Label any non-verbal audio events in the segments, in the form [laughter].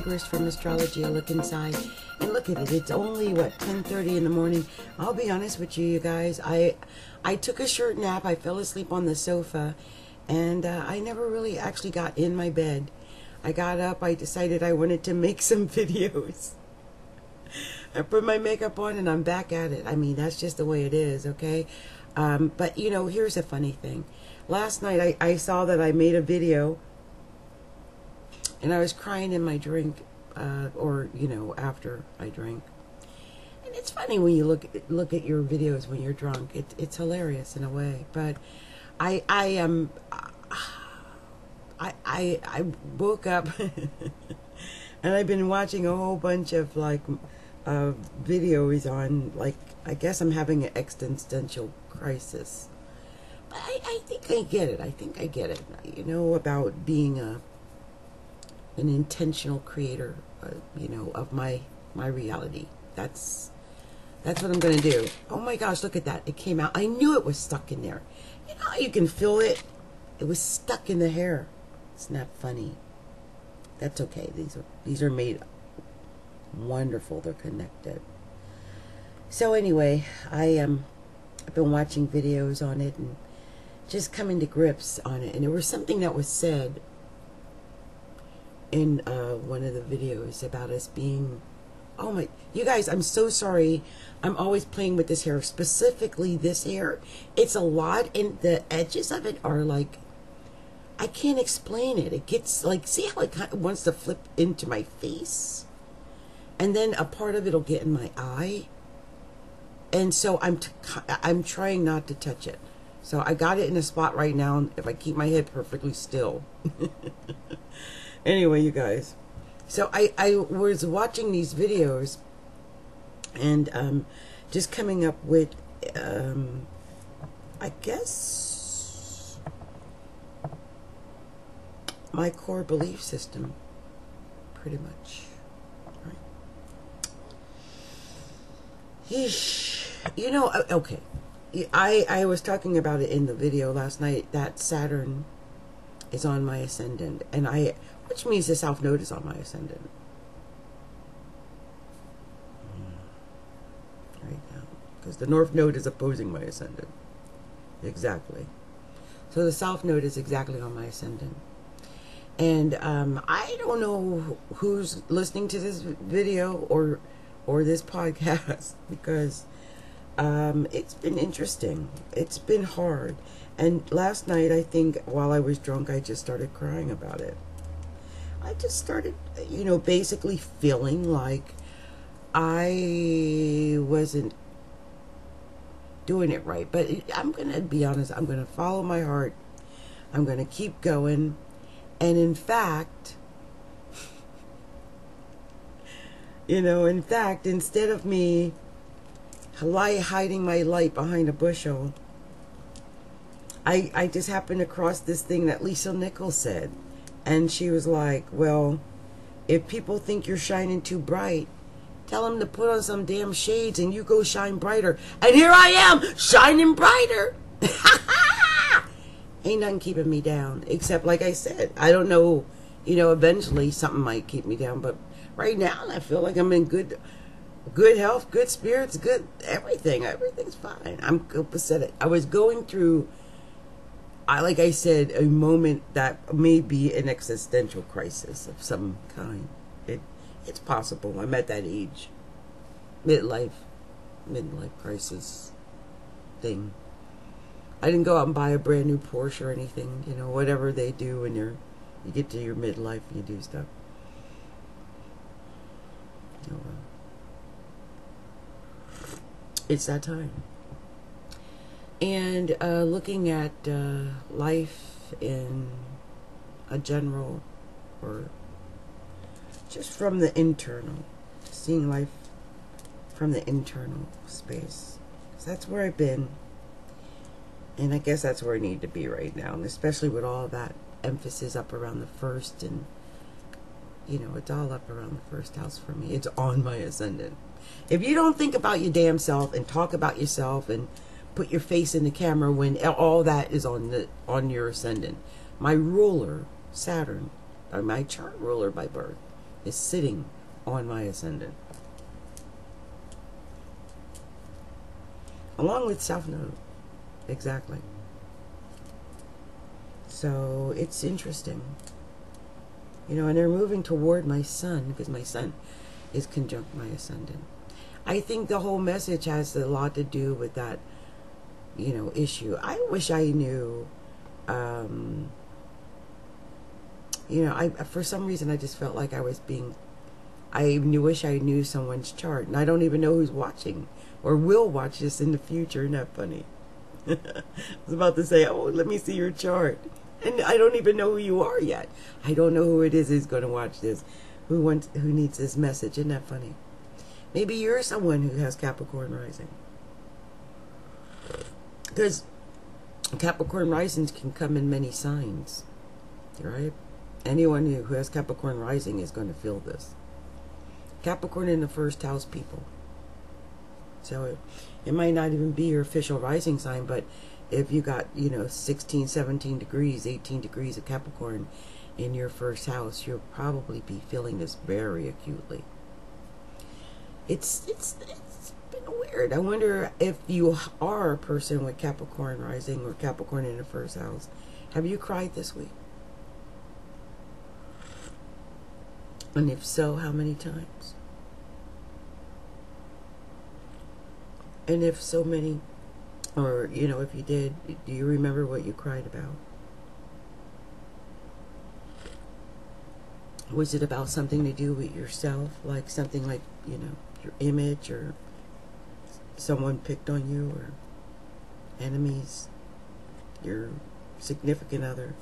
Tigress from Astrology. I look inside and look at it. It's only what 10:30 in the morning. I'll be honest with you, you guys. I I took a short nap. I fell asleep on the sofa, and uh, I never really actually got in my bed. I got up. I decided I wanted to make [laughs] some videos. I put my makeup on and I'm back at it. I mean, that's just the way it is, okay? Um, but you know, here's a funny thing last night I, I saw that I made a video and I was crying in my drink, uh, or you know, after I drank. And it's funny when you look look at your videos when you're drunk. It, it's hilarious in a way. But I I am I I I woke up [laughs] and I've been watching a whole bunch of like uh, videos on like I guess I'm having an existential crisis But I, I think I get it. I think I get it. You know about being a an intentional creator, uh, you know, of my my reality. That's that's what I'm gonna do. Oh my gosh, look at that! It came out. I knew it was stuck in there. You know, you can feel it. It was stuck in the hair. It's not funny. That's okay. These are these are made wonderful. They're connected. So anyway, I. Um, I've been watching videos on it and just coming to grips on it. And there was something that was said in uh, one of the videos about us being, oh my, you guys, I'm so sorry. I'm always playing with this hair, specifically this hair. It's a lot, and the edges of it are like, I can't explain it. It gets like, see how it kind of wants to flip into my face? And then a part of it will get in my eye. And so I'm, t- I'm trying not to touch it. So I got it in a spot right now if I keep my head perfectly still. [laughs] anyway, you guys. So I, I was watching these videos and um, just coming up with, um, I guess, my core belief system, pretty much. You know, okay. I, I was talking about it in the video last night that Saturn is on my ascendant and I which means the south node is on my ascendant. Right now because the north node is opposing my ascendant. Exactly. So the south node is exactly on my ascendant. And um, I don't know who's listening to this video or or this podcast [laughs] because um, it's been interesting. It's been hard. And last night, I think while I was drunk, I just started crying about it. I just started, you know, basically feeling like I wasn't doing it right. But I'm going to be honest, I'm going to follow my heart. I'm going to keep going. And in fact, [laughs] you know, in fact, instead of me lie hiding my light behind a bushel. I, I just happened across this thing that Lisa Nichols said. And she was like, well, if people think you're shining too bright, tell them to put on some damn shades and you go shine brighter. And here I am, shining brighter. [laughs] Ain't nothing keeping me down. Except, like I said, I don't know, you know, eventually something might keep me down. But right now, I feel like I'm in good good health, good spirits, good everything. Everything's fine. I'm copacetic. I was going through, I like I said, a moment that may be an existential crisis of some kind. It it's possible. I'm at that age, midlife, midlife crisis thing. I didn't go out and buy a brand new Porsche or anything. You know, whatever they do when you're you get to your midlife, you do stuff. Oh well it's that time. And uh, looking at uh, life in a general or just from the internal, seeing life from the internal space. that's where I've been. And I guess that's where I need to be right now. And especially with all that emphasis up around the first and you know, it's all up around the first house for me. It's on my ascendant. If you don't think about your damn self and talk about yourself and put your face in the camera when all that is on the on your ascendant, my ruler Saturn uh, my chart ruler by birth, is sitting on my ascendant. Along with South Node. Exactly. So it's interesting. You know, and they're moving toward my sun because my sun is conjunct my ascendant. I think the whole message has a lot to do with that, you know, issue. I wish I knew, um, you know, I for some reason I just felt like I was being, I wish I knew someone's chart, and I don't even know who's watching or will watch this in the future. Isn't that funny? [laughs] I was about to say, oh, let me see your chart. And I don't even know who you are yet. I don't know who it is who's going to watch this, who wants, who needs this message. Isn't that funny? Maybe you're someone who has Capricorn rising. Because Capricorn risings can come in many signs, right? Anyone who has Capricorn rising is going to feel this. Capricorn in the first house people. So it, it might not even be your official rising sign, but if you got, you know, 16, 17 degrees, 18 degrees of Capricorn in your first house, you'll probably be feeling this very acutely. It's, it's, it's been weird. I wonder if you are a person with Capricorn rising or Capricorn in the first house. Have you cried this week? And if so, how many times? And if so many, or, you know, if you did, do you remember what you cried about? Was it about something to do with yourself? Like something like, you know, your image or someone picked on you or enemies, your significant other?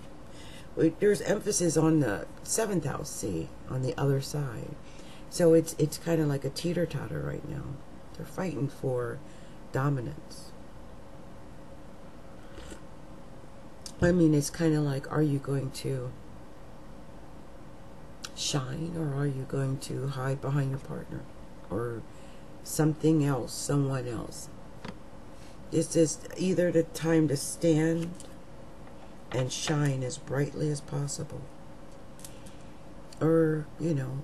There's emphasis on the seventh house, see, on the other side. So it's it's kind of like a teeter totter right now. They're fighting for dominance. I mean, it's kind of like, are you going to shine or are you going to hide behind your partner or something else, someone else? This is either the time to stand and shine as brightly as possible or, you know,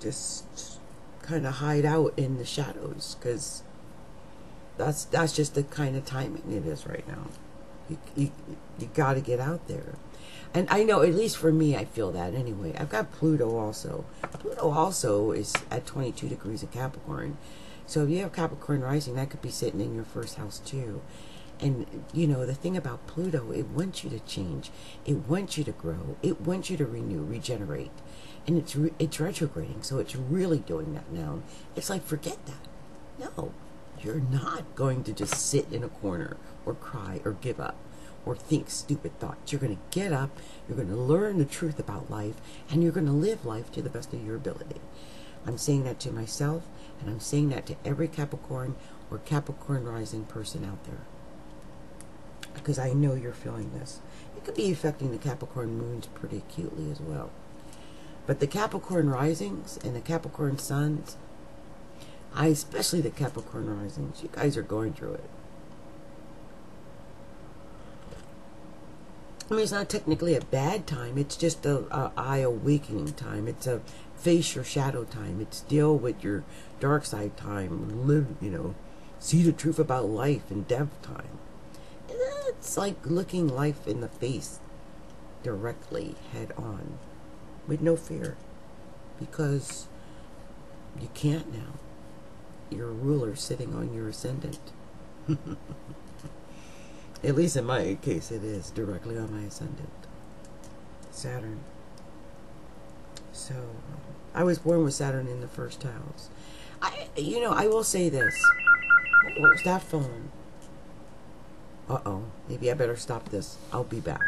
just kind of hide out in the shadows because that's that's just the kind of timing it is right now. You you, got to get out there, and I know at least for me, I feel that anyway. I've got Pluto also. Pluto also is at 22 degrees of Capricorn, so if you have Capricorn rising, that could be sitting in your first house too. And you know the thing about Pluto, it wants you to change, it wants you to grow, it wants you to renew, regenerate, and it's re- it's retrograding, so it's really doing that now. It's like forget that, no, you're not going to just sit in a corner or cry or give up or think stupid thoughts. You're going to get up, you're going to learn the truth about life, and you're going to live life to the best of your ability. I'm saying that to myself, and I'm saying that to every Capricorn or Capricorn rising person out there. Because I know you're feeling this. It could be affecting the Capricorn moons pretty acutely as well. But the Capricorn risings and the Capricorn suns, I especially the Capricorn risings. You guys are going through it. I mean, it's not technically a bad time. It's just a, a eye awakening time. It's a face your shadow time. It's deal with your dark side time. Live, you know, see the truth about life and death time. It's like looking life in the face directly, head on, with no fear, because you can't now your ruler sitting on your ascendant. At least in my case, it is directly on my ascendant. Saturn. So, I was born with Saturn in the first house. I, you know, I will say this. What was that phone? Uh oh. Maybe I better stop this. I'll be back.